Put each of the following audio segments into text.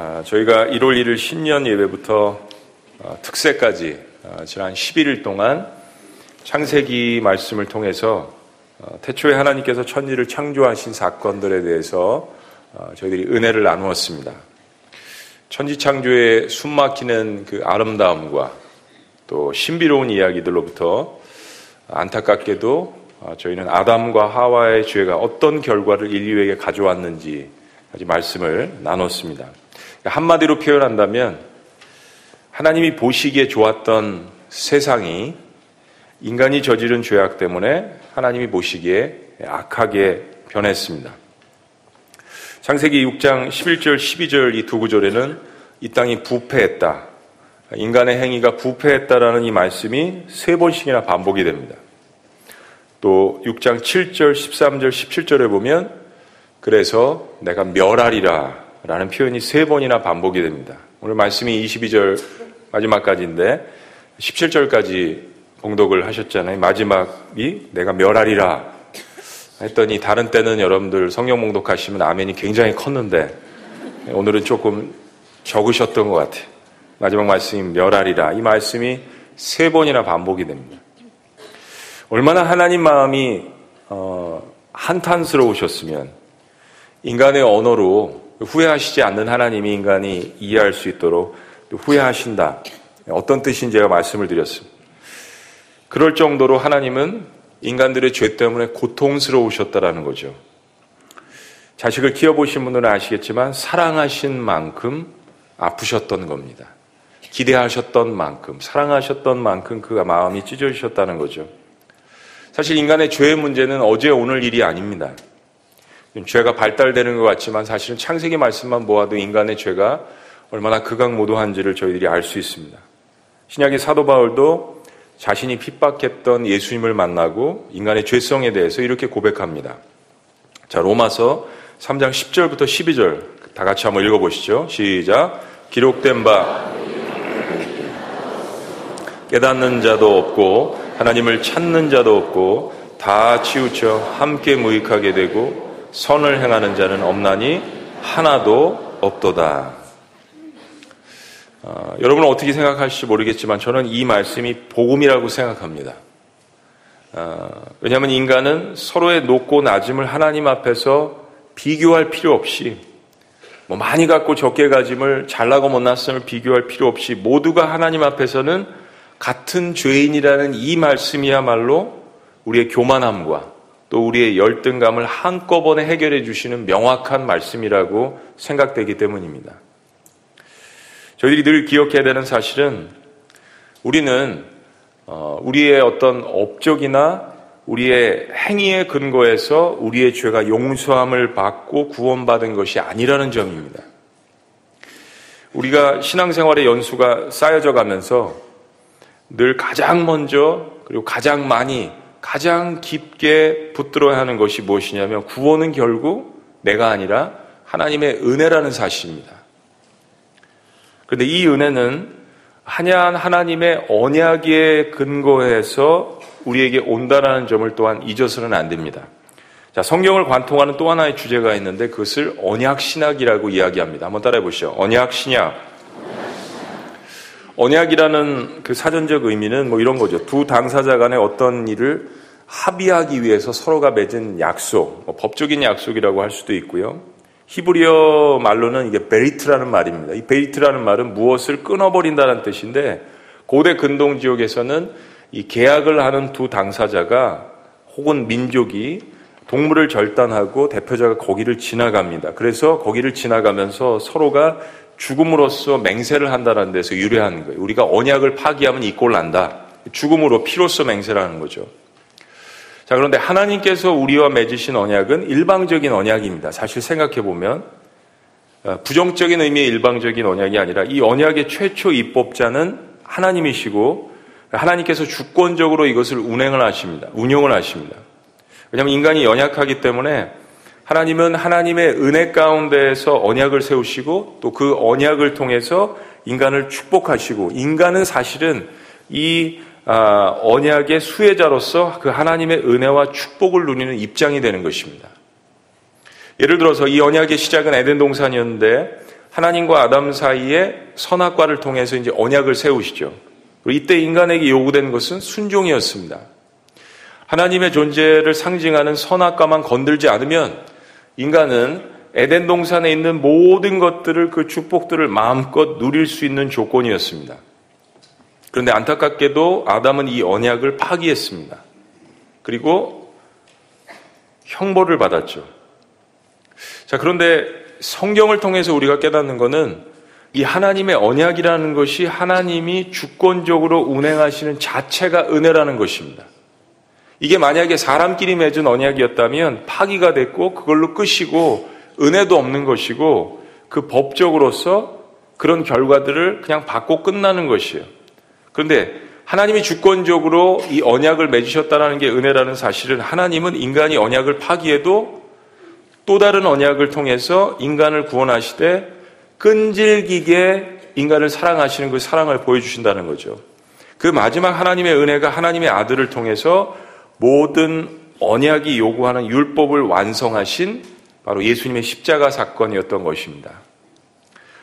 아, 저희가 1월 1일 신년 예배부터 어, 특세까지 어, 지난 11일 동안 창세기 말씀을 통해서 어, 태초에 하나님께서 천지를 창조하신 사건들에 대해서 저희들이 은혜를 나누었습니다. 천지 창조의 숨막히는 그 아름다움과 또 신비로운 이야기들로부터 안타깝게도 저희는 아담과 하와의 죄가 어떤 결과를 인류에게 가져왔는지 말씀을 나눴습니다. 한마디로 표현한다면 하나님이 보시기에 좋았던 세상이 인간이 저지른 죄악 때문에 하나님이 보시기에 악하게 변했습니다. 창세기 6장 11절, 12절 이 두 구절에는 이 땅이 부패했다. 인간의 행위가 부패했다라는 이 말씀이 세 번씩이나 반복이 됩니다. 또 6장 7절, 13절, 17절에 보면 그래서 내가 멸하리라 라는 표현이 세 번이나 반복이 됩니다. 오늘 말씀이 22절 마지막까지인데 17절까지 봉독을 하셨잖아요. 마지막이 내가 멸하리라 했더니 다른 때는 여러분들 성경 봉독하시면 아멘이 굉장히 컸는데 오늘은 조금 적으셨던 것 같아요. 마지막 말씀이 멸하리라. 이 말씀이 세 번이나 반복이 됩니다. 얼마나 하나님 마음이 어, 한탄스러우셨으면 인간의 언어로 후회하시지 않는 하나님이 인간이 이해할 수 있도록 후회하신다. 어떤 뜻인지 제가 말씀을 드렸습니다. 그럴 정도로 하나님은 인간들의 죄 때문에 고통스러우셨다라는 거죠. 자식을 키워보신 분들은 아시겠지만 사랑하신 만큼 아프셨던 겁니다. 기대하셨던 만큼, 사랑하셨던 만큼 그 마음이 찢어지셨다는 거죠. 사실 인간의 죄의 문제는 어제 오늘 일이 아닙니다. 죄가 발달되는 것 같지만 사실은 창세기 말씀만 보아도 인간의 죄가 얼마나 극악무도한지를 저희들이 알 수 있습니다. 신약의 사도 바울도 자신이 핍박했던 예수님을 만나고 인간의 죄성에 대해서 이렇게 고백합니다. 자, 로마서 3장 10절부터 12절 다 같이 한번 읽어보시죠. 시작. 기록된 바 깨닫는 자도 없고 하나님을 찾는 자도 없고 다 치우쳐 함께 무익하게 되고 선을 행하는 자는 없나니 하나도 없도다. 어, 여러분은 어떻게 생각할지 모르겠지만 저는 이 말씀이 복음이라고 생각합니다. 어, 왜냐하면 인간은 서로의 높고 낮음을 하나님 앞에서 비교할 필요 없이 뭐 많이 갖고 적게 가짐을 잘나고 못났음을 비교할 필요 없이 모두가 하나님 앞에서는 같은 죄인이라는 이 말씀이야말로 우리의 교만함과 또 우리의 열등감을 한꺼번에 해결해 주시는 명확한 말씀이라고 생각되기 때문입니다. 저희들이 늘 기억해야 되는 사실은 우리는 어, 우리의 어떤 업적이나 우리의 행위의 근거에서 우리의 죄가 용서함을 받고 구원받은 것이 아니라는 점입니다. 우리가 신앙생활의 연수가 쌓여져 가면서 늘 가장 먼저 그리고 가장 많이 가장 깊게 붙들어야 하는 것이 무엇이냐면 구원은 결국 내가 아니라 하나님의 은혜라는 사실입니다. 그런데 이 은혜는 한야한 하나님의 언약에 근거해서 우리에게 온다라는 점을 또한 잊어서는 안 됩니다. 자, 성경을 관통하는 또 하나의 주제가 있는데 그것을 언약 신학이라고 이야기합니다. 한번 따라해 보시죠. 언약 신학. 언약이라는 그 사전적 의미는 뭐 이런 거죠. 두 당사자 간의 어떤 일을 합의하기 위해서 서로가 맺은 약속, 뭐 법적인 약속이라고 할 수도 있고요. 히브리어 말로는 이게 베리트라는 말입니다. 이 베리트라는 말은 무엇을 끊어버린다는 뜻인데 고대 근동 지역에서는 이 계약을 하는 두 당사자가 혹은 민족이 동물을 절단하고 대표자가 거기를 지나갑니다. 그래서 거기를 지나가면서 서로가 죽음으로써 맹세를 한다는 데서 유래하는 거예요. 우리가 언약을 파기하면 이 꼴 난다. 죽음으로 피로써 맹세라는 거죠. 자, 그런데 하나님께서 우리와 맺으신 언약은 일방적인 언약입니다. 사실 생각해 보면 어, 부정적인 의미의 일방적인 언약이 아니라 이 언약의 최초 입법자는 하나님이시고 하나님께서 주권적으로 이것을 운행을 하십니다. 운영을 하십니다. 왜냐하면 인간이 연약하기 때문에 하나님은 하나님의 은혜 가운데에서 언약을 세우시고 또 그 언약을 통해서 인간을 축복하시고 인간은 사실은 이 아, 언약의 수혜자로서 그 하나님의 은혜와 축복을 누리는 입장이 되는 것입니다. 예를 들어서 이 언약의 시작은 에덴 동산이었는데 하나님과 아담 사이에 선악과를 통해서 이제 언약을 세우시죠. 이때 인간에게 요구된 것은 순종이었습니다. 하나님의 존재를 상징하는 선악과만 건들지 않으면 인간은 에덴 동산에 있는 모든 것들을 그 축복들을 마음껏 누릴 수 있는 조건이었습니다. 그런데 안타깝게도 아담은 이 언약을 파기했습니다. 그리고 형벌을 받았죠. 자, 그런데 성경을 통해서 우리가 깨닫는 것은 이 하나님의 언약이라는 것이 하나님이 주권적으로 운행하시는 자체가 은혜라는 것입니다. 이게 만약에 사람끼리 맺은 언약이었다면 파기가 됐고 그걸로 끝이고 은혜도 없는 것이고 그 법적으로서 그런 결과들을 그냥 받고 끝나는 것이에요. 그런데 하나님이 주권적으로 이 언약을 맺으셨다는 게 은혜라는 사실은 하나님은 인간이 언약을 파기해도 또 다른 언약을 통해서 인간을 구원하시되 끈질기게 인간을 사랑하시는 그 사랑을 보여주신다는 거죠. 그 마지막 하나님의 은혜가 하나님의 아들을 통해서 모든 언약이 요구하는 율법을 완성하신 바로 예수님의 십자가 사건이었던 것입니다.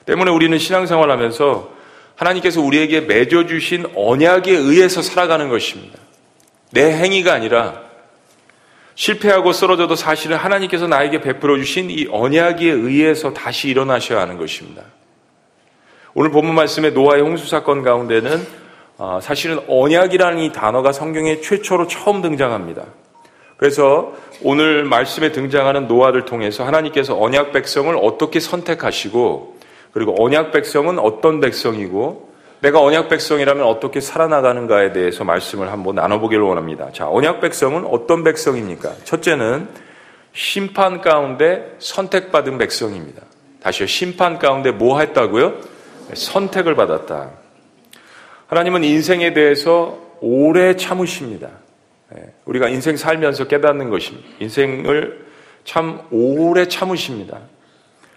때문에 우리는 신앙생활 하면서 하나님께서 우리에게 맺어주신 언약에 의해서 살아가는 것입니다. 내 행위가 아니라 실패하고 쓰러져도 사실은 하나님께서 나에게 베풀어 주신 이 언약에 의해서 다시 일어나셔야 하는 것입니다. 오늘 본문 말씀의 노아의 홍수 사건 가운데는 아, 사실은 언약이라는 이 단어가 성경에 최초로 처음 등장합니다. 그래서 오늘 말씀에 등장하는 노아를 통해서 하나님께서 언약 백성을 어떻게 선택하시고 그리고 언약 백성은 어떤 백성이고 내가 언약 백성이라면 어떻게 살아나가는가에 대해서 말씀을 한번 나눠보기를 원합니다. 자, 언약 백성은 어떤 백성입니까? 첫째는 심판 가운데 선택받은 백성입니다. 다시요, 심판 가운데 뭐 했다고요? 선택을 받았다. 하나님은 인생에 대해서 오래 참으십니다. 예, 우리가 인생 살면서 깨닫는 것입니다. 인생을 참 오래 참으십니다.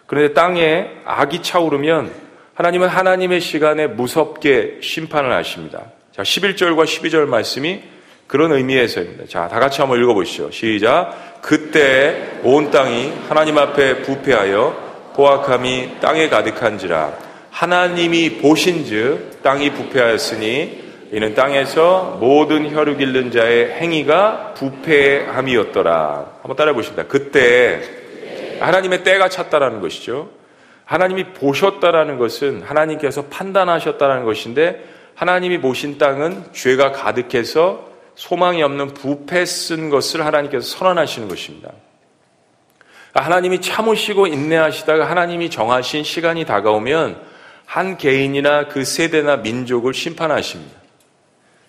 그런데 땅에 악이 차오르면 하나님은 하나님의 시간에 무섭게 심판을 하십니다. 자, 11절과 12절 말씀이 그런 의미에서입니다. 자, 다 같이 한번 읽어보시죠. 시작. 그때 온 땅이 하나님 앞에 부패하여 포악함이 땅에 가득한지라 하나님이 보신즉 땅이 부패하였으니 이는 땅에서 모든 혈육 잃는 자의 행위가 부패함이었더라. 한번 따라해 보십니다. 그때 하나님의 때가 찼다라는 것이죠. 하나님이 보셨다라는 것은 하나님께서 판단하셨다라는 것인데 하나님이 보신 땅은 죄가 가득해서 소망이 없는 부패 쓴 것을 하나님께서 선언하시는 것입니다. 하나님이 참으시고 인내하시다가 하나님이 정하신 시간이 다가오면 한 개인이나 그 세대나 민족을 심판하십니다.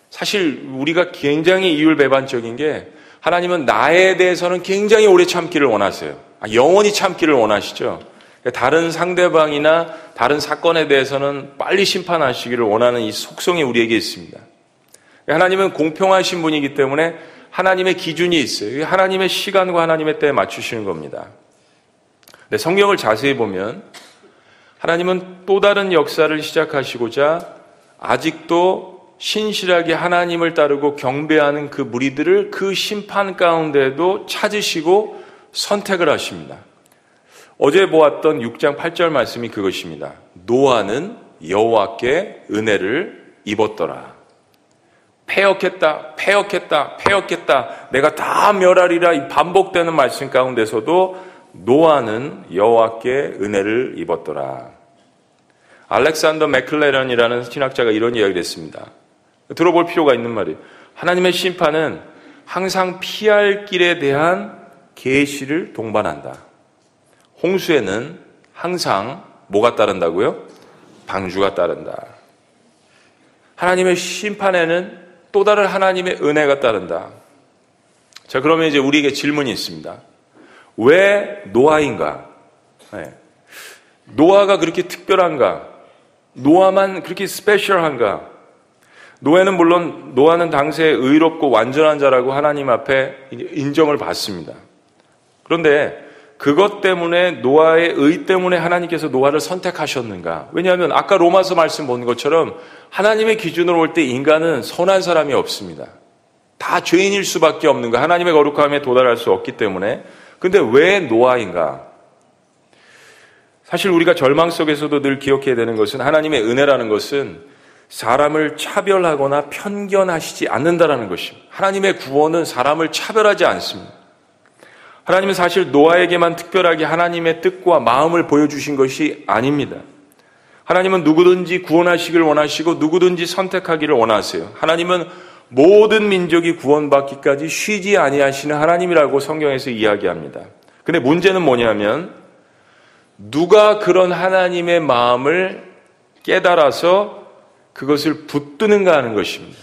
사실 우리가 굉장히 이율배반적인 게 하나님은 나에 대해서는 굉장히 오래 참기를 원하세요. 아, 영원히 참기를 원하시죠. 다른 상대방이나 다른 사건에 대해서는 빨리 심판하시기를 원하는 이 속성이 우리에게 있습니다. 하나님은 공평하신 분이기 때문에 하나님의 기준이 있어요. 하나님의 시간과 하나님의 때에 맞추시는 겁니다. 성경을 자세히 보면 하나님은 또 다른 역사를 시작하시고자 아직도 신실하게 하나님을 따르고 경배하는 그 무리들을 그 심판 가운데도 찾으시고 선택을 하십니다. 어제 보았던 6장 8절 말씀이 그것입니다. 노아는 여호와께 은혜를 입었더라. 폐역했다, 폐역했다, 폐역했다. 내가 다 멸하리라 반복되는 말씀 가운데서도 노아는 여호와께 은혜를 입었더라. 알렉산더 맥클레런이라는 신학자가 이런 이야기를 했습니다. 들어볼 필요가 있는 말이에요. 하나님의 심판은 항상 피할 길에 대한 계시를 동반한다. 홍수에는 항상 뭐가 따른다고요? 방주가 따른다. 하나님의 심판에는 또 다른 하나님의 은혜가 따른다. 자, 그러면 이제 우리에게 질문이 있습니다. 왜 노아인가? 네. 노아가 그렇게 특별한가? 노아만 그렇게 special한가? 노아는 물론 노아는 당시에 의롭고 완전한 자라고 하나님 앞에 인정을 받습니다. 그런데 그것 때문에 노아의 의 때문에 하나님께서 노아를 선택하셨는가? 왜냐하면 아까 로마서 말씀 본 것처럼 하나님의 기준으로 볼때 인간은 선한 사람이 없습니다. 다 죄인일 수밖에 없는 거. 하나님의 거룩함에 도달할 수 없기 때문에 근데 왜 노아인가? 사실 우리가 절망 속에서도 늘 기억해야 되는 것은 하나님의 은혜라는 것은 사람을 차별하거나 편견하시지 않는다라는 것입니다. 하나님의 구원은 사람을 차별하지 않습니다. 하나님은 사실 노아에게만 특별하게 하나님의 뜻과 마음을 보여주신 것이 아닙니다. 하나님은 누구든지 구원하시길 원하시고 누구든지 선택하기를 원하세요. 하나님은 모든 민족이 구원받기까지 쉬지 아니하시는 하나님이라고 성경에서 이야기합니다. 근데 문제는 뭐냐면 누가 그런 하나님의 마음을 깨달아서 그것을 붙드는가 하는 것입니다.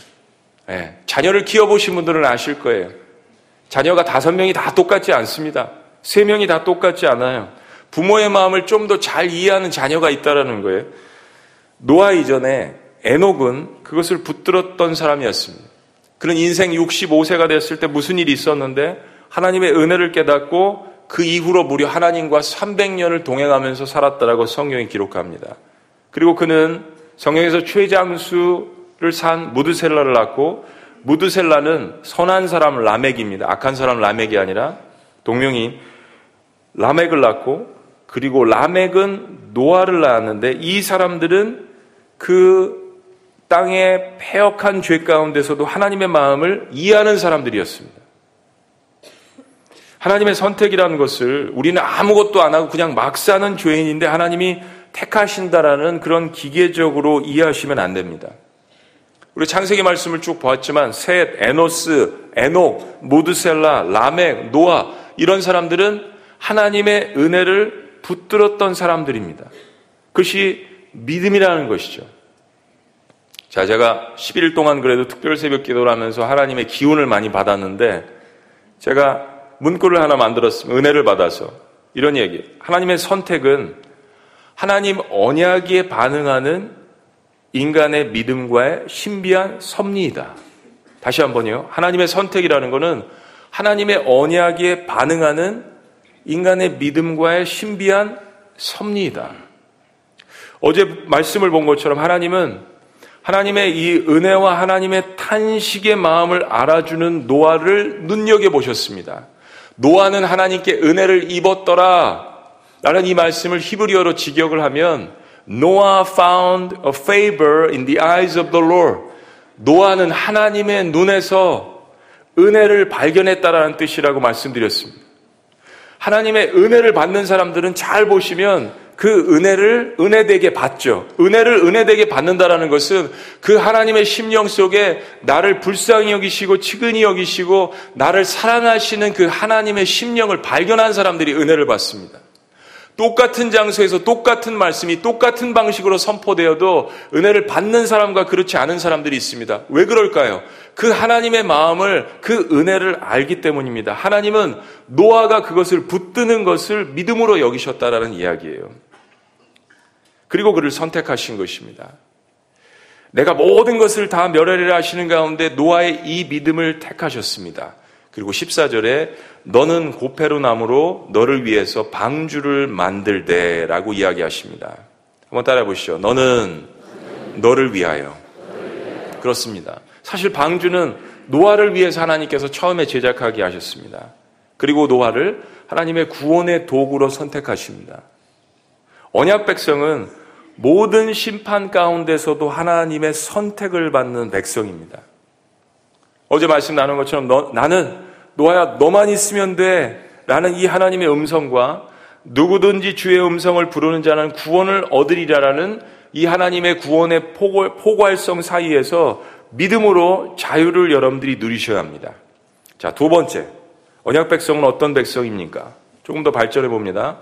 네. 자녀를 키워보신 분들은 아실 거예요. 자녀가 다섯 명이 다 똑같지 않습니다. 세 명이 다 똑같지 않아요. 부모의 마음을 좀 더 잘 이해하는 자녀가 있다라는 거예요. 노아 이전에 에녹은 그것을 붙들었던 사람이었습니다. 그런 인생 65세가 됐을 때 무슨 일이 있었는데 하나님의 은혜를 깨닫고 그 이후로 무려 하나님과 300년을 동행하면서 살았다라고 성경이 기록합니다. 그리고 그는 성경에서 최장수를 산 무드셀라를 낳고 무드셀라는 선한 사람 라멕입니다. 악한 사람 라멕이 아니라 동명인 라멕을 낳고 그리고 라멕은 노아를 낳았는데 이 사람들은 그 땅의 폐역한 죄 가운데서도 하나님의 마음을 이해하는 사람들이었습니다. 하나님의 선택이라는 것을 우리는 아무것도 안 하고 그냥 막 사는 죄인인데 하나님이 택하신다라는 그런 기계적으로 이해하시면 안 됩니다. 우리 창세기 말씀을 쭉 보았지만 셋, 에노스, 에녹, 모드셀라, 라멕, 노아 이런 사람들은 하나님의 은혜를 붙들었던 사람들입니다. 그것이 믿음이라는 것이죠. 자, 제가 11일 동안 그래도 특별 새벽 기도를 하면서 하나님의 기운을 많이 받았는데 제가 문구를 하나 만들었습니다. 은혜를 받아서 이런 얘기. 하나님의 선택은 하나님 언약에 반응하는 인간의 믿음과의 신비한 섭리이다. 다시 한번요. 하나님의 선택이라는 것은 하나님의 언약에 반응하는 인간의 믿음과의 신비한 섭리이다. 어제 말씀을 본 것처럼 하나님은 하나님의 이 은혜와 하나님의 탄식의 마음을 알아주는 노아를 눈여겨 보셨습니다. 노아는 하나님께 은혜를 입었더라. 라는 이 말씀을 히브리어로 직역을 하면 Noah found a favor in the eyes of the Lord. 노아는 하나님의 눈에서 은혜를 발견했다라는 뜻이라고 말씀드렸습니다. 하나님의 은혜를 받는 사람들은 잘 보시면 그 은혜를 은혜되게 받죠. 은혜를 은혜되게 받는다라는 것은 그 하나님의 심령 속에 나를 불쌍히 여기시고 치근히 여기시고 나를 사랑하시는 그 하나님의 심령을 발견한 사람들이 은혜를 받습니다. 똑같은 장소에서 똑같은 말씀이 똑같은 방식으로 선포되어도 은혜를 받는 사람과 그렇지 않은 사람들이 있습니다. 왜 그럴까요? 그 하나님의 마음을 그 은혜를 알기 때문입니다. 하나님은 노아가 그것을 붙드는 것을 믿음으로 여기셨다라는 이야기예요. 그리고 그를 선택하신 것입니다. 내가 모든 것을 다 멸하리라 하시는 가운데 노아의 이 믿음을 택하셨습니다. 그리고 14절에 너는 고페로 나무로 너를 위해서 방주를 만들되라고 이야기하십니다. 한번 따라해 보시죠. 너는 너를 위하여. 그렇습니다. 사실 방주는 노아를 위해서 하나님께서 처음에 제작하게 하셨습니다. 그리고 노아를 하나님의 구원의 도구로 선택하십니다. 언약 백성은 모든 심판 가운데서도 하나님의 선택을 받는 백성입니다. 어제 말씀 나눈 것처럼 너, 나는 노아야 너만 있으면 돼 라는 이 하나님의 음성과 누구든지 주의 음성을 부르는 자는 구원을 얻으리라라는 이 하나님의 구원의 포괄성 사이에서 믿음으로 자유를 여러분들이 누리셔야 합니다. 자, 두 번째. 언약 백성은 어떤 백성입니까? 조금 더 발전해 봅니다.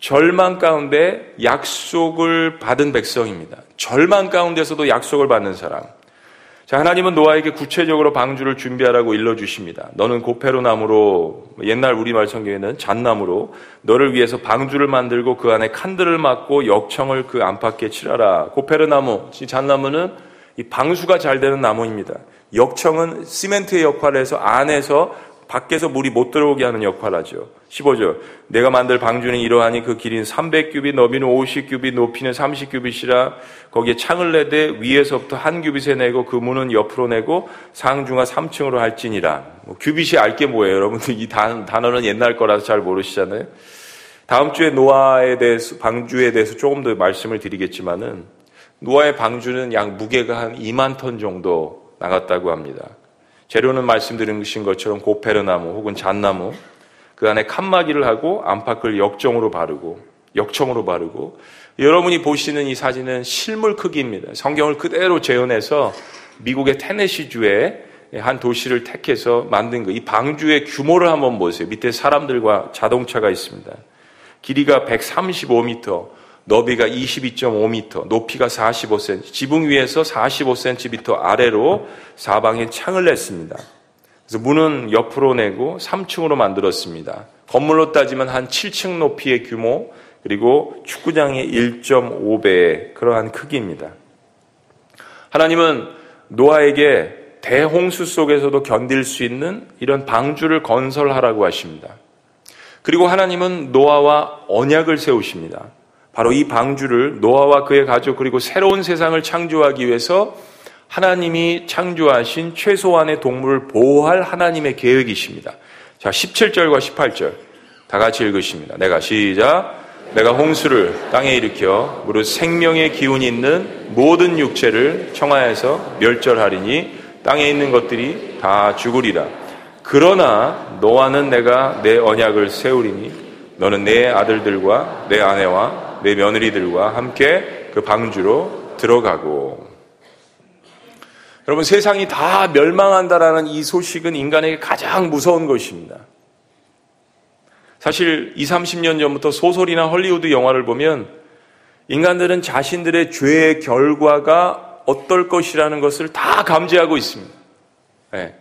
절망 가운데 약속을 받은 백성입니다. 절망 가운데서도 약속을 받는 사람. 자, 하나님은 노아에게 구체적으로 방주를 준비하라고 일러주십니다. 너는 고페로 나무로, 옛날 우리말 성경에는 잣나무로 너를 위해서 방주를 만들고 그 안에 칸들을 막고 역청을 그 안팎에 칠하라. 고페로 나무, 이 잣나무는 이 방수가 잘 되는 나무입니다. 역청은 시멘트의 역할을 해서 안에서 밖에서 물이 못 들어오게 하는 역할을 하죠. 15절. 내가 만들 방주는 이러하니 그 길이는 300규빗, 너비는 50규빗, 높이는 30규빗이라 거기에 창을 내되 위에서부터 한 규빗에 내고 그 문은 옆으로 내고 상중하 3층으로 할지니라. 뭐 규빗이 알게 뭐예요? 여러분들 이 단, 단어는 옛날 거라서 잘 모르시잖아요. 다음 주에 노아에 대해서 방주에 대해서 조금 더 말씀을 드리겠지만은 노아의 방주는 약 무게가 한 2만 톤 정도 나갔다고 합니다. 재료는 말씀드린 것처럼 고페르나무 혹은 잣나무 그 안에 칸막이를 하고 안팎을 역정으로 바르고 역청으로 바르고 여러분이 보시는 이 사진은 실물 크기입니다. 성경을 그대로 재현해서 미국의 테네시주에 한 도시를 택해서 만든 거. 이 방주의 규모를 한번 보세요. 밑에 사람들과 자동차가 있습니다. 길이가 135m, 너비가 22.5m, 높이가 45cm, 지붕 위에서 45cm 아래로 사방에 창을 냈습니다. 그래서 문은 옆으로 내고 3층으로 만들었습니다. 건물로 따지면 한 7층 높이의 규모, 그리고 축구장의 1.5배의 그러한 크기입니다. 하나님은 노아에게 대홍수 속에서도 견딜 수 있는 이런 방주를 건설하라고 하십니다. 그리고 하나님은 노아와 언약을 세우십니다. 바로 이 방주를 노아와 그의 가족 그리고 새로운 세상을 창조하기 위해서 하나님이 창조하신 최소한의 동물을 보호할 하나님의 계획이십니다. 자, 17절과 18절 다 같이 읽으십니다. 내가 시작. 내가 홍수를 땅에 일으켜 무릇 생명의 기운이 있는 모든 육체를 청하에서 멸절하리니 땅에 있는 것들이 다 죽으리라. 그러나 너와는 내가 내 언약을 세우리니 너는 내 아들들과 내 아내와 내 며느리들과 함께 그 방주로 들어가고 여러분 세상이 다 멸망한다라는 이 소식은 인간에게 가장 무서운 것입니다. 사실 20, 30년 전부터 소설이나 헐리우드 영화를 보면 인간들은 자신들의 죄의 결과가 어떨 것이라는 것을 다 감지하고 있습니다. 네.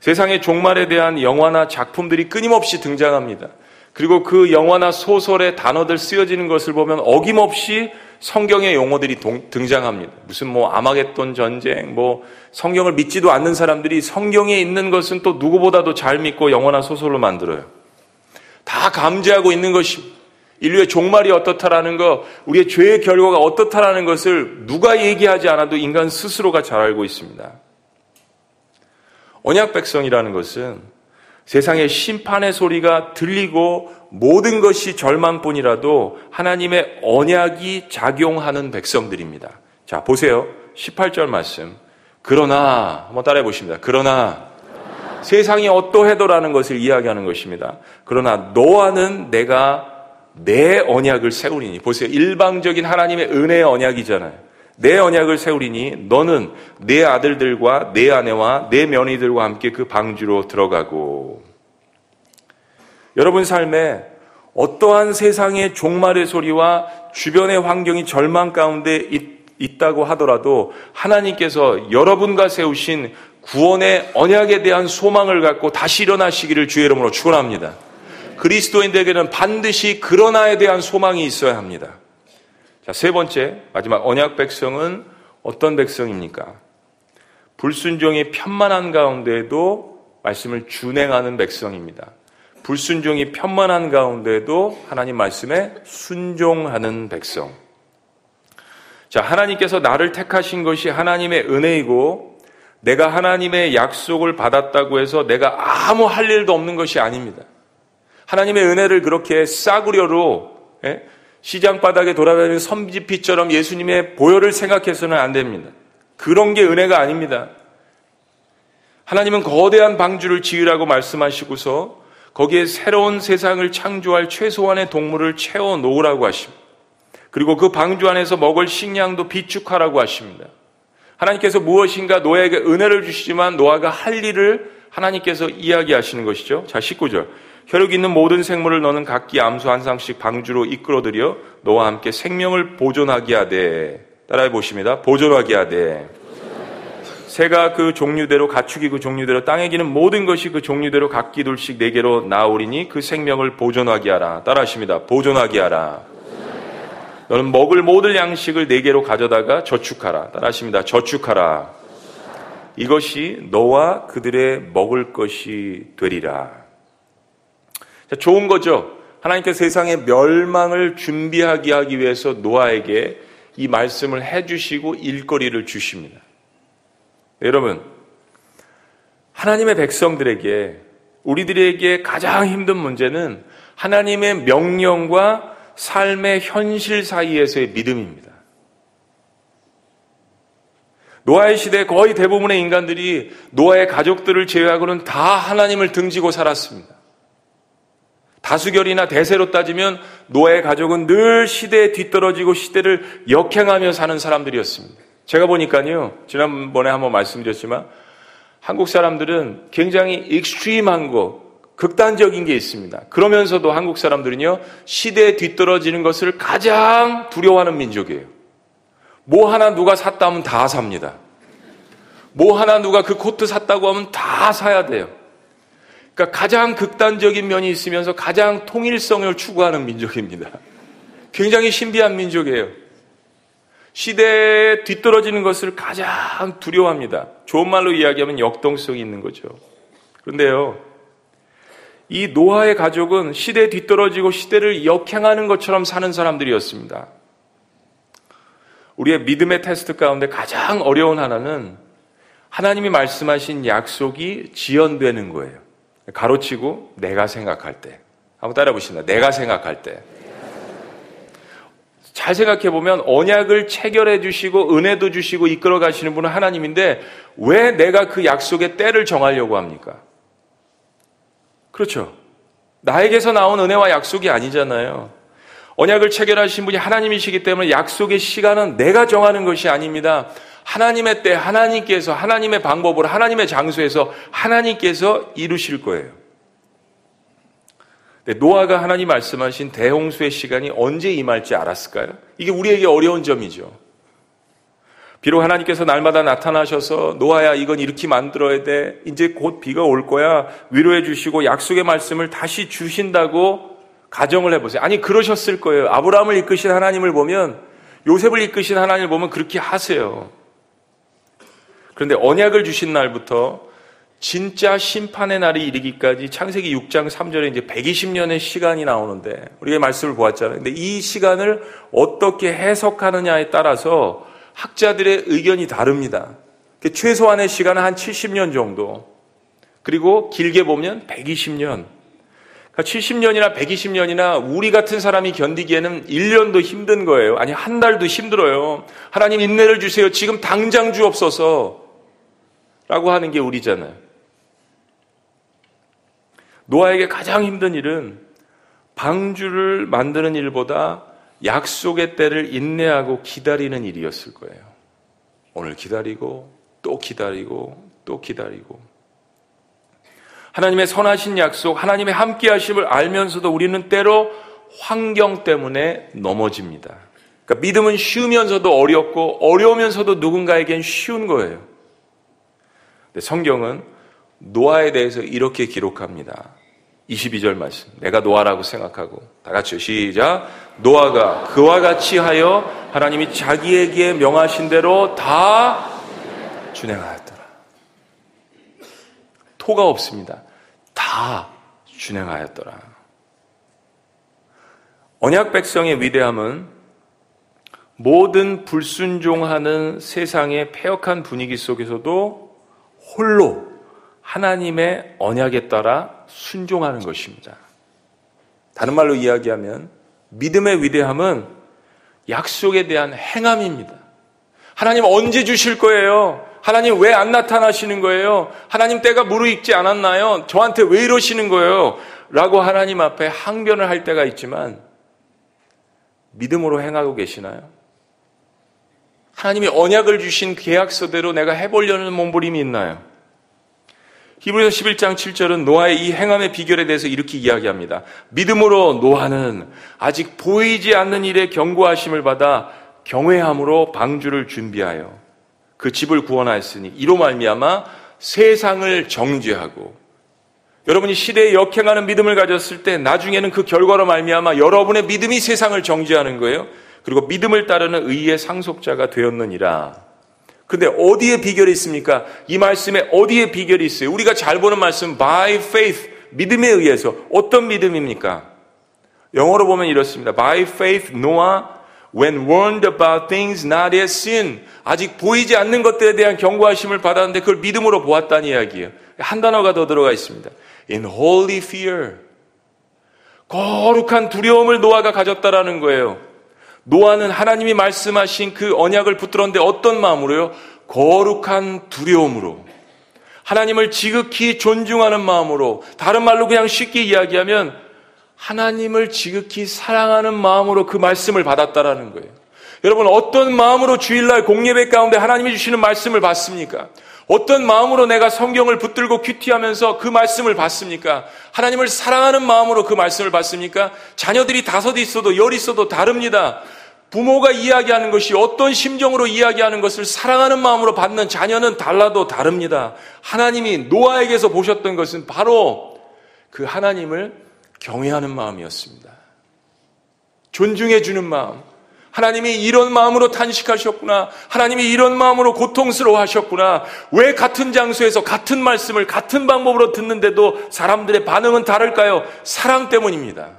세상의 종말에 대한 영화나 작품들이 끊임없이 등장합니다. 그리고 그 영화나 소설의 단어들 쓰여지는 것을 보면 어김없이 성경의 용어들이 동, 등장합니다. 무슨 뭐 아마겟돈 전쟁, 뭐 성경을 믿지도 않는 사람들이 성경에 있는 것은 또 누구보다도 잘 믿고 영화나 소설로 만들어요. 다 감지하고 있는 것입니다. 인류의 종말이 어떻다라는 것, 우리의 죄의 결과가 어떻다라는 것을 누가 얘기하지 않아도 인간 스스로가 잘 알고 있습니다. 언약 백성이라는 것은 세상의 심판의 소리가 들리고 모든 것이 절망뿐이라도 하나님의 언약이 작용하는 백성들입니다. 자, 보세요. 18절 말씀. 그러나, 한번 따라해 보십니다. 그러나, 세상이 어떠해도라는 것을 이야기하는 것입니다. 그러나 너와는 내가 내 언약을 세우리니. 보세요. 일방적인 하나님의 은혜의 언약이잖아요. 내 언약을 세우리니 너는 내 아들들과 내 아내와 내 며느리들과 함께 그 방주로 들어가고. 여러분 삶에 어떠한 세상의 종말의 소리와 주변의 환경이 절망 가운데 있, 있다고 하더라도 하나님께서 여러분과 세우신 구원의 언약에 대한 소망을 갖고 다시 일어나시기를 주의 이름으로 축원합니다. 그리스도인들에게는 반드시 그러나에 대한 소망이 있어야 합니다. 자, 세 번째, 마지막 언약 백성은 어떤 백성입니까? 불순종이 편만한 가운데에도 말씀을 준행하는 백성입니다. 불순종이 편만한 가운데도 하나님 말씀에 순종하는 백성. 자, 하나님께서 나를 택하신 것이 하나님의 은혜이고 내가 하나님의 약속을 받았다고 해서 내가 아무 할 일도 없는 것이 아닙니다. 하나님의 은혜를 그렇게 싸구려로 예? 시장 바닥에 돌아다니는 섬지피처럼 예수님의 보혈을 생각해서는 안 됩니다. 그런 게 은혜가 아닙니다. 하나님은 거대한 방주를 지으라고 말씀하시고서 거기에 새로운 세상을 창조할 최소한의 동물을 채워 놓으라고 하십니다. 그리고 그 방주 안에서 먹을 식량도 비축하라고 하십니다. 하나님께서 무엇인가 노아에게 은혜를 주시지만 노아가 할 일을 하나님께서 이야기하시는 것이죠. 자, 19절. 혈육 있는 모든 생물을 너는 각기 암수 한 상씩 방주로 이끌어들여 너와 함께 생명을 보존하게 하되 따라해 보십니다. 보존하게 하되 새가 그 종류대로 가축이 그 종류대로 땅에 기는 모든 것이 그 종류대로 각기 둘씩 네 개로 나오리니 그 생명을 보존하게 하라. 따라하십니다. 보존하게 하라. 너는 먹을 모든 양식을 네 개로 가져다가 저축하라. 따라하십니다. 저축하라. 이것이 너와 그들의 먹을 것이 되리라. 자, 좋은 거죠. 하나님께서 세상의 멸망을 준비하게 하기 위해서 노아에게 이 말씀을 해주시고 일거리를 주십니다. 여러분, 하나님의 백성들에게 우리들에게 가장 힘든 문제는 하나님의 명령과 삶의 현실 사이에서의 믿음입니다. 노아의 시대 거의 대부분의 인간들이 노아의 가족들을 제외하고는 다 하나님을 등지고 살았습니다. 다수결이나 대세로 따지면 노아의 가족은 늘 시대에 뒤떨어지고 시대를 역행하며 사는 사람들이었습니다. 제가 보니까요, 지난번에 한번 말씀드렸지만, 한국 사람들은 굉장히 extreme한 거, 극단적인 게 있습니다. 그러면서도 한국 사람들은요, 시대에 뒤떨어지는 것을 가장 두려워하는 민족이에요. 뭐 하나 누가 샀다 하면 다 삽니다. 뭐 하나 누가 그 코트 샀다고 하면 다 사야 돼요. 그러니까 가장 극단적인 면이 있으면서 가장 통일성을 추구하는 민족입니다. 굉장히 신비한 민족이에요. 시대에 뒤떨어지는 것을 가장 두려워합니다. 좋은 말로 이야기하면 역동성이 있는 거죠. 그런데요, 이 노아의 가족은 시대에 뒤떨어지고 시대를 역행하는 것처럼 사는 사람들이었습니다. 우리의 믿음의 테스트 가운데 가장 어려운 하나는 하나님이 말씀하신 약속이 지연되는 거예요. 가로치고 내가 생각할 때. 한번 따라 보시다 내가 생각할 때. 잘 생각해 보면 언약을 체결해 주시고 은혜도 주시고 이끌어 가시는 분은 하나님인데 왜 내가 그 약속의 때를 정하려고 합니까? 그렇죠. 나에게서 나온 은혜와 약속이 아니잖아요. 언약을 체결하신 분이 하나님이시기 때문에 약속의 시간은 내가 정하는 것이 아닙니다. 하나님의 때 하나님께서 하나님의 방법으로 하나님의 장소에서 하나님께서 이루실 거예요. 노아가 하나님 말씀하신 대홍수의 시간이 언제 임할지 알았을까요? 이게 우리에게 어려운 점이죠. 비록 하나님께서 날마다 나타나셔서 노아야 이건 이렇게 만들어야 돼. 이제 곧 비가 올 거야. 위로해 주시고 약속의 말씀을 다시 주신다고 가정을 해보세요. 아니 그러셨을 거예요. 아브라함을 이끄신 하나님을 보면 요셉을 이끄신 하나님을 보면 그렇게 하세요. 그런데 언약을 주신 날부터 진짜 심판의 날이 이르기까지 창세기 6장 3절에 이제 120년의 시간이 나오는데 우리가 말씀을 보았잖아요. 근데 이 시간을 어떻게 해석하느냐에 따라서 학자들의 의견이 다릅니다. 최소한의 시간은 한 70년 정도. 그리고 길게 보면 120년. 70년이나 120년이나 우리 같은 사람이 견디기에는 1년도 힘든 거예요. 아니, 한 달도 힘들어요. 하나님 인내를 주세요. 지금 당장 주옵소서. 라고 하는 게 우리잖아요. 노아에게 가장 힘든 일은 방주를 만드는 일보다 약속의 때를 인내하고 기다리는 일이었을 거예요. 오늘 기다리고 또 기다리고 또 기다리고 하나님의 선하신 약속, 하나님의 함께 하심을 알면서도 우리는 때로 환경 때문에 넘어집니다. 그러니까 믿음은 쉬우면서도 어렵고 어려우면서도 누군가에겐 쉬운 거예요. 근데 성경은 노아에 대해서 이렇게 기록합니다. 22절 말씀. 내가 노아라고 생각하고 다 같이 시작. 노아가 그와 같이 하여 하나님이 자기에게 명하신 대로 다 준행하였더라. 토가 없습니다. 다 준행하였더라. 언약 백성의 위대함은 모든 불순종하는 세상의 폐역한 분위기 속에서도 홀로 하나님의 언약에 따라 순종하는 것입니다. 다른 말로 이야기하면 믿음의 위대함은 약속에 대한 행함입니다. 하나님 언제 주실 거예요? 하나님 왜 안 나타나시는 거예요? 하나님 때가 무르익지 않았나요? 저한테 왜 이러시는 거예요? 라고 하나님 앞에 항변을 할 때가 있지만 믿음으로 행하고 계시나요? 하나님이 언약을 주신 계약서대로 내가 해보려는 몸부림이 있나요? 히브리서 11장 7절은 노아의 이 행함의 비결에 대해서 이렇게 이야기합니다. 믿음으로 노아는 아직 보이지 않는 일에 경고하심을 받아 경외함으로 방주를 준비하여 그 집을 구원하였으니 이로 말미암아 세상을 정죄하고 여러분이 시대에 역행하는 믿음을 가졌을 때 나중에는 그 결과로 말미암아 여러분의 믿음이 세상을 정죄하는 거예요. 그리고 믿음을 따르는 의의 상속자가 되었느니라. 근데 어디에 비결이 있습니까? 이 말씀에 어디에 비결이 있어요? 우리가 잘 보는 말씀 by faith 믿음에 의해서 어떤 믿음입니까? 영어로 보면 이렇습니다. By faith Noah when warned about things not yet seen 아직 보이지 않는 것들에 대한 경고하심을 받았는데 그걸 믿음으로 보았다는 이야기예요. 한 단어가 더 들어가 있습니다. In holy fear 거룩한 두려움을 노아가 가졌다라는 거예요. 노아는 하나님이 말씀하신 그 언약을 붙들었는데 어떤 마음으로요? 거룩한 두려움으로. 하나님을 지극히 존중하는 마음으로. 다른 말로 그냥 쉽게 이야기하면 하나님을 지극히 사랑하는 마음으로 그 말씀을 받았다라는 거예요. 여러분 어떤 마음으로 주일날 공예배 가운데 하나님이 주시는 말씀을 받습니까? 어떤 마음으로 내가 성경을 붙들고 큐티하면서 그 말씀을 받습니까? 하나님을 사랑하는 마음으로 그 말씀을 받습니까? 자녀들이 다섯 있어도 열 있어도 다릅니다. 부모가 이야기하는 것이 어떤 심정으로 이야기하는 것을 사랑하는 마음으로 받는 자녀는 달라도 다릅니다. 하나님이 노아에게서 보셨던 것은 바로 그 하나님을 경외하는 마음이었습니다. 존중해주는 마음. 하나님이 이런 마음으로 탄식하셨구나. 하나님이 이런 마음으로 고통스러워 하셨구나. 왜 같은 장소에서 같은 말씀을 같은 방법으로 듣는데도 사람들의 반응은 다를까요? 사랑 때문입니다.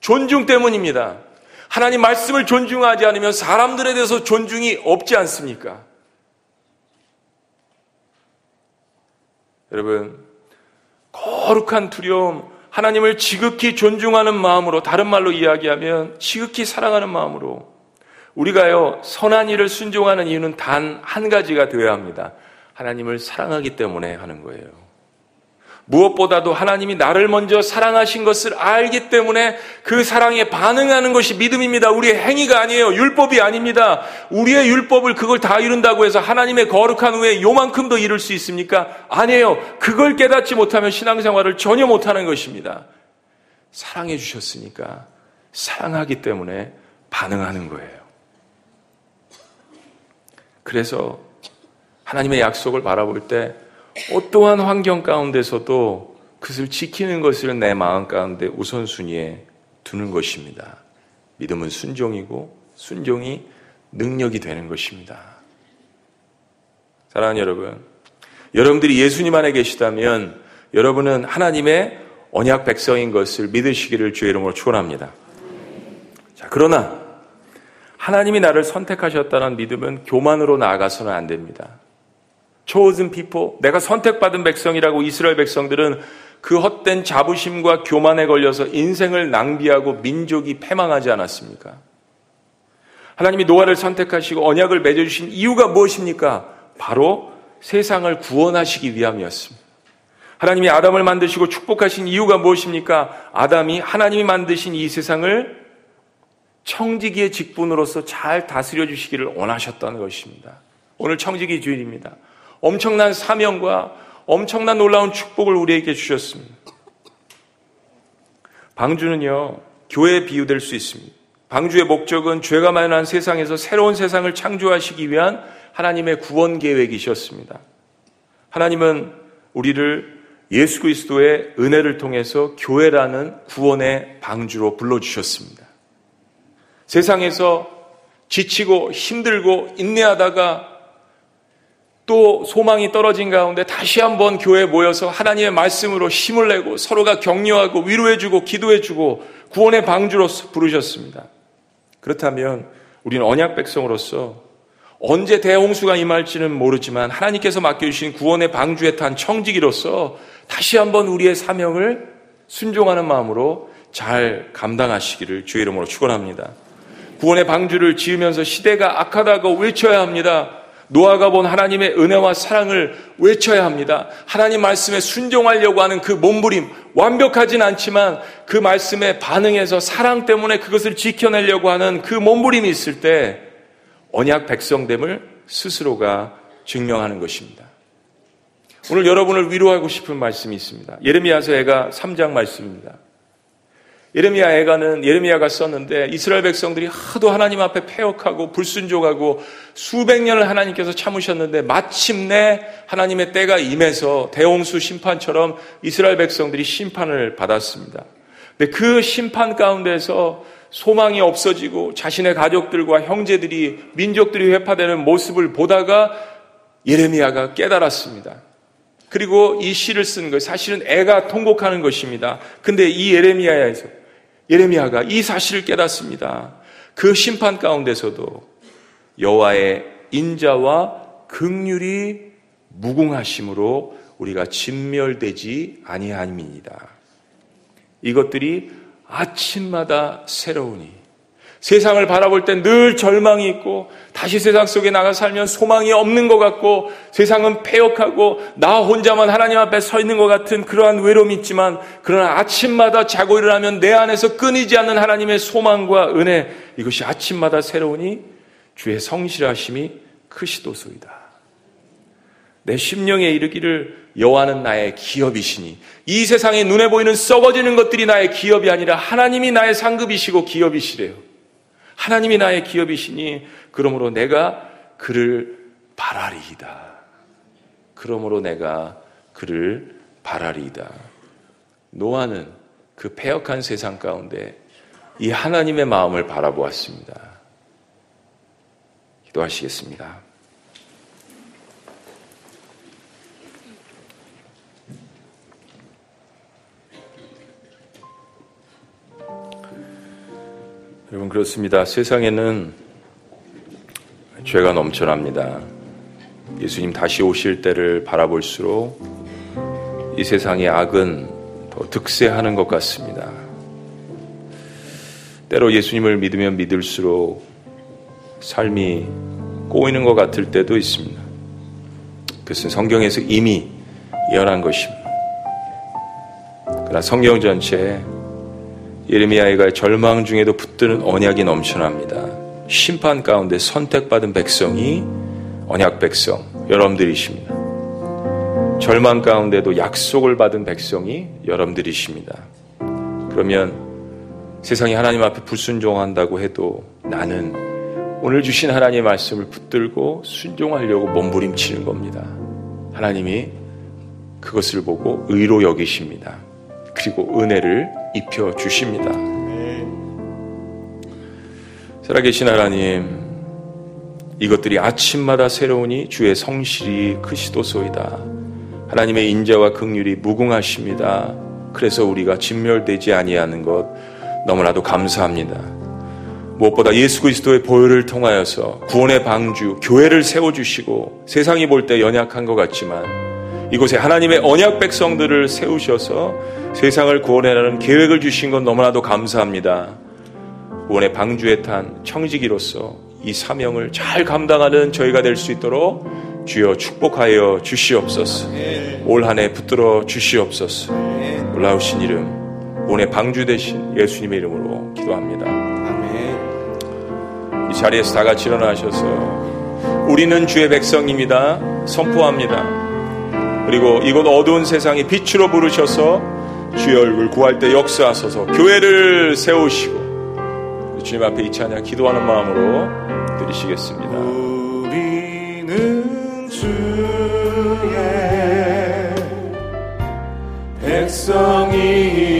존중 때문입니다. 하나님 말씀을 존중하지 않으면 사람들에 대해서 존중이 없지 않습니까? 여러분, 거룩한 두려움, 하나님을 지극히 존중하는 마음으로, 다른 말로 이야기하면 지극히 사랑하는 마음으로, 우리가요, 선한 일을 순종하는 이유는 단 한 가지가 되어야 합니다. 하나님을 사랑하기 때문에 하는 거예요. 무엇보다도 하나님이 나를 먼저 사랑하신 것을 알기 때문에 그 사랑에 반응하는 것이 믿음입니다. 우리의 행위가 아니에요. 율법이 아닙니다. 우리의 율법을 그걸 다 이룬다고 해서 하나님의 거룩한 후에 요만큼 더 이룰 수 있습니까? 아니에요. 그걸 깨닫지 못하면 신앙생활을 전혀 못하는 것입니다. 사랑해 주셨으니까 사랑하기 때문에 반응하는 거예요. 그래서 하나님의 약속을 바라볼 때 어떠한 환경 가운데서도 그것을 지키는 것을 내 마음 가운데 우선순위에 두는 것입니다. 믿음은 순종이고 순종이 능력이 되는 것입니다. 사랑하는 여러분, 여러분들이 예수님 안에 계시다면 여러분은 하나님의 언약 백성인 것을 믿으시기를 주의 이름으로 축원합니다. 자, 그러나 하나님이 나를 선택하셨다는 믿음은 교만으로 나아가서는 안 됩니다. Chosen people, 내가 선택받은 백성이라고 이스라엘 백성들은 그 헛된 자부심과 교만에 걸려서 인생을 낭비하고 민족이 패망하지 않았습니까? 하나님이 노아를 선택하시고 언약을 맺어주신 이유가 무엇입니까? 바로 세상을 구원하시기 위함이었습니다. 하나님이 아담을 만드시고 축복하신 이유가 무엇입니까? 아담이 하나님이 만드신 이 세상을 청지기의 직분으로서 잘 다스려 주시기를 원하셨다는 것입니다. 오늘 청지기 주일입니다. 엄청난 사명과 엄청난 놀라운 축복을 우리에게 주셨습니다. 방주는요, 교회에 비유될 수 있습니다. 방주의 목적은 죄가 많은 세상에서 새로운 세상을 창조하시기 위한 하나님의 구원 계획이셨습니다. 하나님은 우리를 예수 그리스도의 은혜를 통해서 교회라는 구원의 방주로 불러주셨습니다. 세상에서 지치고 힘들고 인내하다가 또 소망이 떨어진 가운데 다시 한번 교회에 모여서 하나님의 말씀으로 힘을 내고 서로가 격려하고 위로해주고 기도해주고 구원의 방주로서 부르셨습니다. 그렇다면 우리는 언약 백성으로서 언제 대홍수가 임할지는 모르지만 하나님께서 맡겨주신 구원의 방주에 탄 청지기로서 다시 한번 우리의 사명을 순종하는 마음으로 잘 감당하시기를 주의 이름으로 축원합니다. 구원의 방주를 지으면서 시대가 악하다고 외쳐야 합니다. 노아가 본 하나님의 은혜와 사랑을 외쳐야 합니다. 하나님 말씀에 순종하려고 하는 그 몸부림, 완벽하진 않지만 그 말씀에 반응해서 사랑 때문에 그것을 지켜내려고 하는 그 몸부림이 있을 때 언약 백성됨을 스스로가 증명하는 것입니다. 오늘 여러분을 위로하고 싶은 말씀이 있습니다. 예레미야서 애가 3장 말씀입니다. 예레미야 애가는 예레미야가 썼는데 이스라엘 백성들이 하도 하나님 앞에 폐역하고 불순종하고 수백 년을 하나님께서 참으셨는데 마침내 하나님의 때가 임해서 대홍수 심판처럼 이스라엘 백성들이 심판을 받았습니다. 근데 그 심판 가운데서 소망이 없어지고 자신의 가족들과 형제들이 민족들이 회파되는 모습을 보다가 예레미야가 깨달았습니다. 그리고 이 시를 쓴 것, 사실은 애가 통곡하는 것입니다. 근데 이 예레미야에서 예레미야가 이 사실을 깨닫습니다. 그 심판 가운데서도 여호와의 인자와 극률이 무궁하심으로 우리가 진멸되지 아니함입니다. 이것들이 아침마다 새로우니 세상을 바라볼 땐 늘 절망이 있고 다시 세상 속에 나가 살면 소망이 없는 것 같고 세상은 폐역하고 나 혼자만 하나님 앞에 서 있는 것 같은 그러한 외로움이 있지만 그러나 아침마다 자고 일어나면 내 안에서 끊이지 않는 하나님의 소망과 은혜 이것이 아침마다 새로우니 주의 성실하심이 크시도소이다. 내 심령에 이르기를 여호와는 나의 기업이시니 이 세상에 눈에 보이는 썩어지는 것들이 나의 기업이 아니라 하나님이 나의 상급이시고 기업이시래요. 하나님이 나의 기업이시니 그러므로 내가 그를 바라리이다. 그러므로 내가 그를 바라리이다. 노아는 그 폐역한 세상 가운데 이 하나님의 마음을 바라보았습니다. 기도하시겠습니다. 여러분 그렇습니다. 세상에는 죄가 넘쳐납니다. 예수님 다시 오실 때를 바라볼수록 이 세상의 악은 더 득세하는 것 같습니다. 때로 예수님을 믿으면 믿을수록 삶이 꼬이는 것 같을 때도 있습니다. 그것은 성경에서 이미 예언한 것입니다. 그러나 성경 전체에 예레미야의 절망 중에도 붙드는 언약이 넘쳐납니다. 심판 가운데 선택받은 백성이 언약 백성, 여러분들이십니다. 절망 가운데도 약속을 받은 백성이 여러분들이십니다. 그러면 세상이 하나님 앞에 불순종한다고 해도 나는 오늘 주신 하나님의 말씀을 붙들고 순종하려고 몸부림치는 겁니다. 하나님이 그것을 보고 의로 여기십니다. 그리고 은혜를 입혀 주십니다. 살아계신 하나님, 이것들이 아침마다 새로우니 주의 성실이 크시도소이다. 하나님의 인자와 긍휼이 무궁하십니다. 그래서 우리가 진멸되지 아니하는 것 너무나도 감사합니다. 무엇보다 예수 그리스도의 보혈을 통하여서 구원의 방주, 교회를 세워주시고 세상이 볼 때 연약한 것 같지만 이곳에 하나님의 언약 백성들을 세우셔서 세상을 구원해라는 계획을 주신 건 너무나도 감사합니다. 구원의 방주에 탄 청지기로서 이 사명을 잘 감당하는 저희가 될 수 있도록 주여 축복하여 주시옵소서. 올 한 해 붙들어 주시옵소서. 놀라우신 이름, 구원의 방주 대신 예수님의 이름으로 기도합니다. 이 자리에서 다 같이 일어나셔서 우리는 주의 백성입니다. 선포합니다. 그리고 이곳 어두운 세상에 빛으로 부르셔서 주의 얼굴 구할 때 역사하소서 교회를 세우시고 주님 앞에 이 찬양 기도하는 마음으로 드리시겠습니다. 우리는 주의 백성이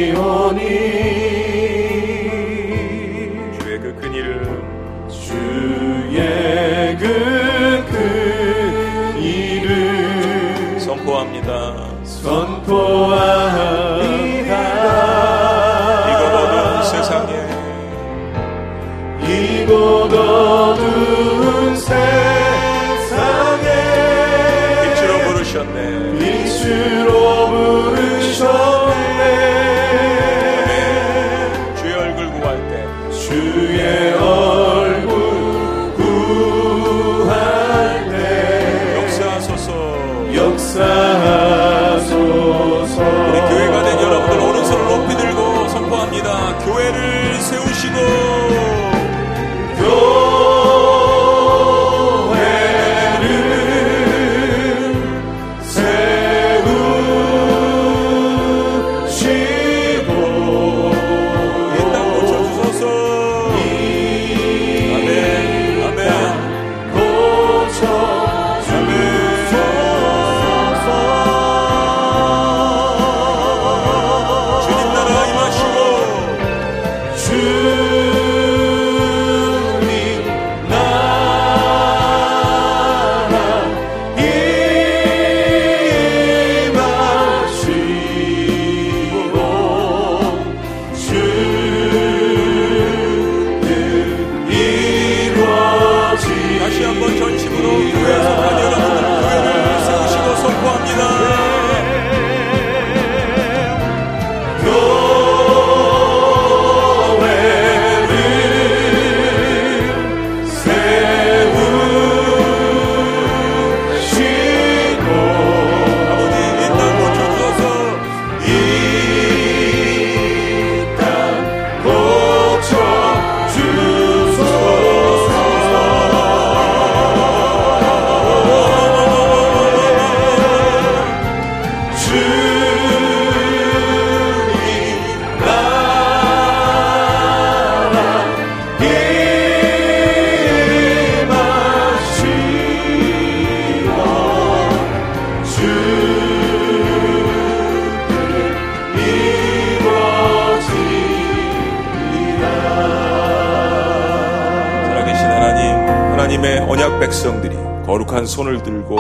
손을 들고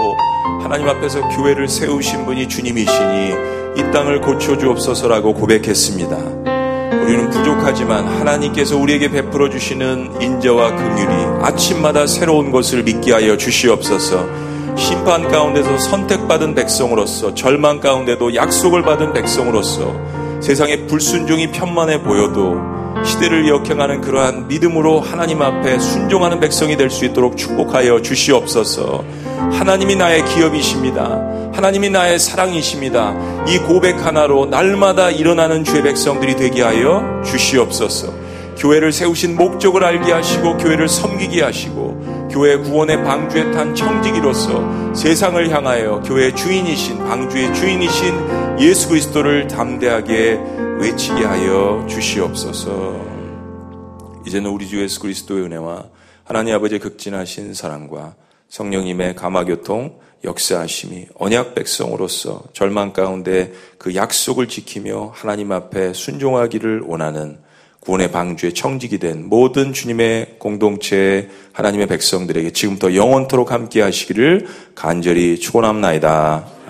하나님 앞에서 교회를 세우신 분이 주님이시니 이 땅을 고쳐 주옵소서라고 고백했습니다. 우리는 부족하지만 하나님께서 우리에게 베풀어 주시는 인자와 긍휼이 아침마다 새로운 것을 믿게 하여 주시옵소서. 심판 가운데서 선택받은 백성으로서 절망 가운데도 약속을 받은 백성으로서 세상의 불순종이 편만해 보여도 시대를 역행하는 그러한 믿음으로 하나님 앞에 순종하는 백성이 될 수 있도록 축복하여 주시옵소서. 하나님이 나의 기업이십니다. 하나님이 나의 사랑이십니다. 이 고백 하나로 날마다 일어나는 주의 백성들이 되게 하여 주시옵소서. 교회를 세우신 목적을 알게 하시고 교회를 섬기게 하시고 교회 구원의 방주에 탄 청지기로서 세상을 향하여 교회 주인이신 방주의 주인이신 예수 그리스도를 담대하게 외치게 하여 주시옵소서. 이제는 우리 주 예수 그리스도의 은혜와 하나님 아버지의 극진하신 사랑과 성령님의 감화교통 역사하심이 언약 백성으로서 절망 가운데 그 약속을 지키며 하나님 앞에 순종하기를 원하는 구원의 방주에 청직이 된 모든 주님의 공동체 하나님의 백성들에게 지금부터 영원토록 함께 하시기를 간절히 축원합나이다.